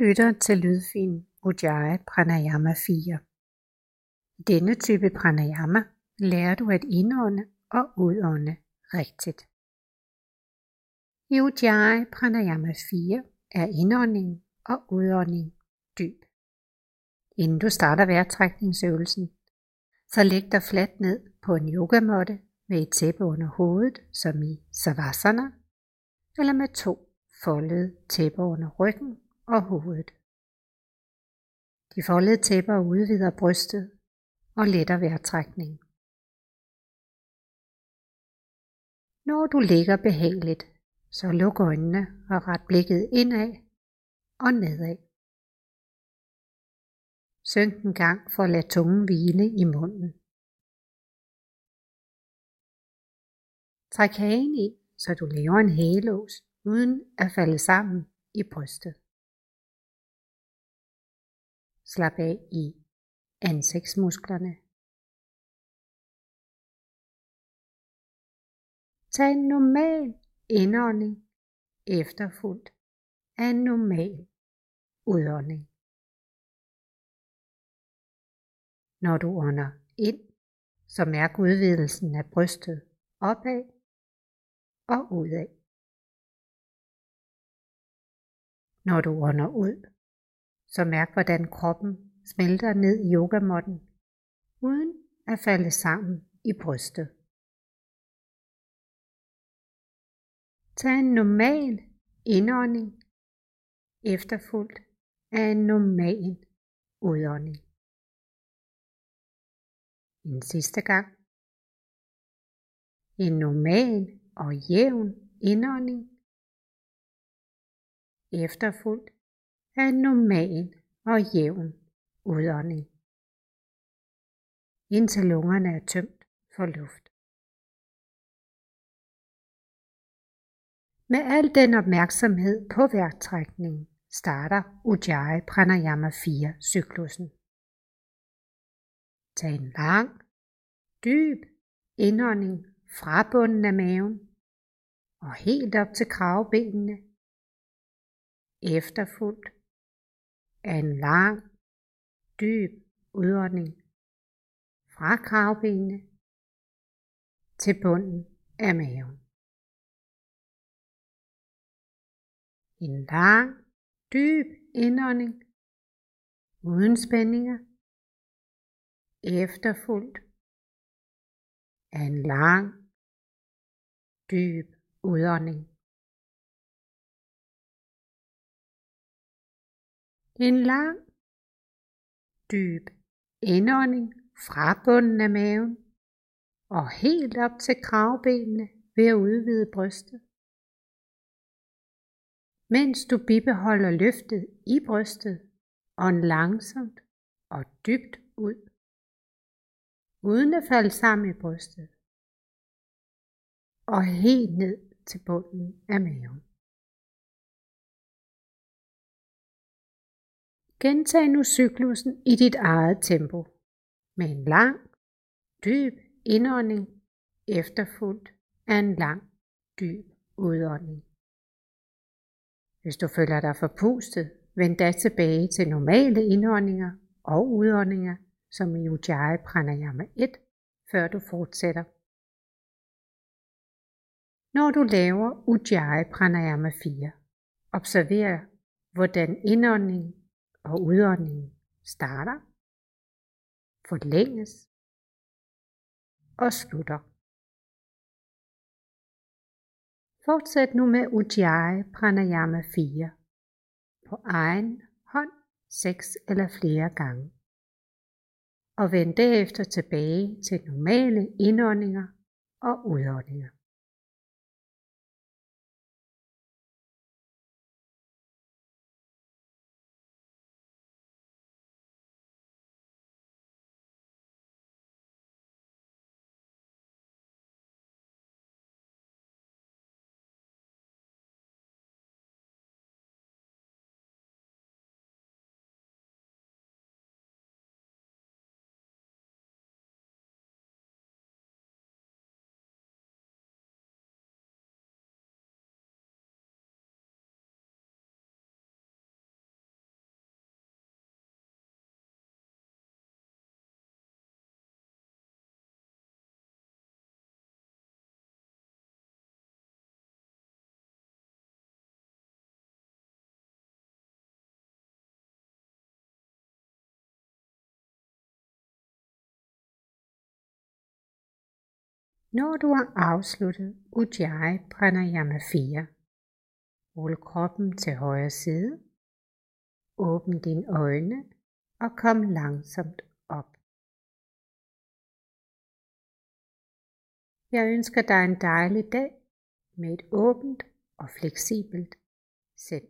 lytter til lydfilen Ujjayi Pranayama 4. I denne type pranayama lærer du at indånde og udånde rigtigt. I Ujjayi Pranayama 4 er indånding og udånding dyb. Inden du starter vejrtrækningsøvelsen, så læg dig fladt ned på en yogamåtte med et tæppe under hovedet, som i Savasana, eller med to foldede tæpper under ryggen og hovedet. De foldede tæpper udvider brystet og letter vejrtrækningen. Når du ligger behageligt, så luk øjnene og ret blikket indad og nedad. Synk en gang for at lade tungen hvile i munden. Træk hagen ind, så du laver en hælås uden at falde sammen i brystet. Slap af i ansigtsmusklerne. Tag en normal indånding efterfulgt af en normal udånding. Når du ånder ind, så mærk udvidelsen af brystet opad og udad. Når du ånder ud, så mærk hvordan kroppen smelter ned i yogamotten, uden at falde sammen i brystet. Tag en normal indånding efterfulgt af en normal udånding. En sidste gang. En normal og jævn indånding efterfulgt af normal og jævn udånding, indtil lungerne er tømt for luft. Med al den opmærksomhed på vejrtrækningen starter Ujjayi Pranayama 4 cyklusen. Tag en lang, dyb indånding fra bunden af maven og helt op til kravbenene, efterfulgt af en lang, dyb udånding fra kravbenene til bunden af maven. En lang, dyb indånding uden spændinger, efterfuldt af en lang, dyb udånding. En lang, dyb indånding fra bunden af maven og helt op til kravbenene ved at udvide brystet. Mens du bibeholder løftet i brystet og langsomt og dybt ud, uden at falde sammen i brystet og helt ned til bunden af maven. Gentag nu cyklusen i dit eget tempo med en lang, dyb indånding efterfulgt af en lang, dyb udånding. Hvis du føler dig forpustet, vend da tilbage til normale indåndinger og udåndinger, som i Ujjayi Pranayama 1, før du fortsætter. Når du laver Ujjayi Pranayama 4, observer, hvordan indåndingen og udåndingen starter, forlænges og slutter. Fortsæt nu med Ujjayi Pranayama 4 på egen hånd seks eller flere gange. Og vend derefter tilbage til normale indåndinger og udåndinger. Når du har afsluttet Ujjayi Pranayama 4, rul kroppen til højre side, åbn dine øjne og kom langsomt op. Jeg ønsker dig en dejlig dag med et åbent og fleksibelt sind.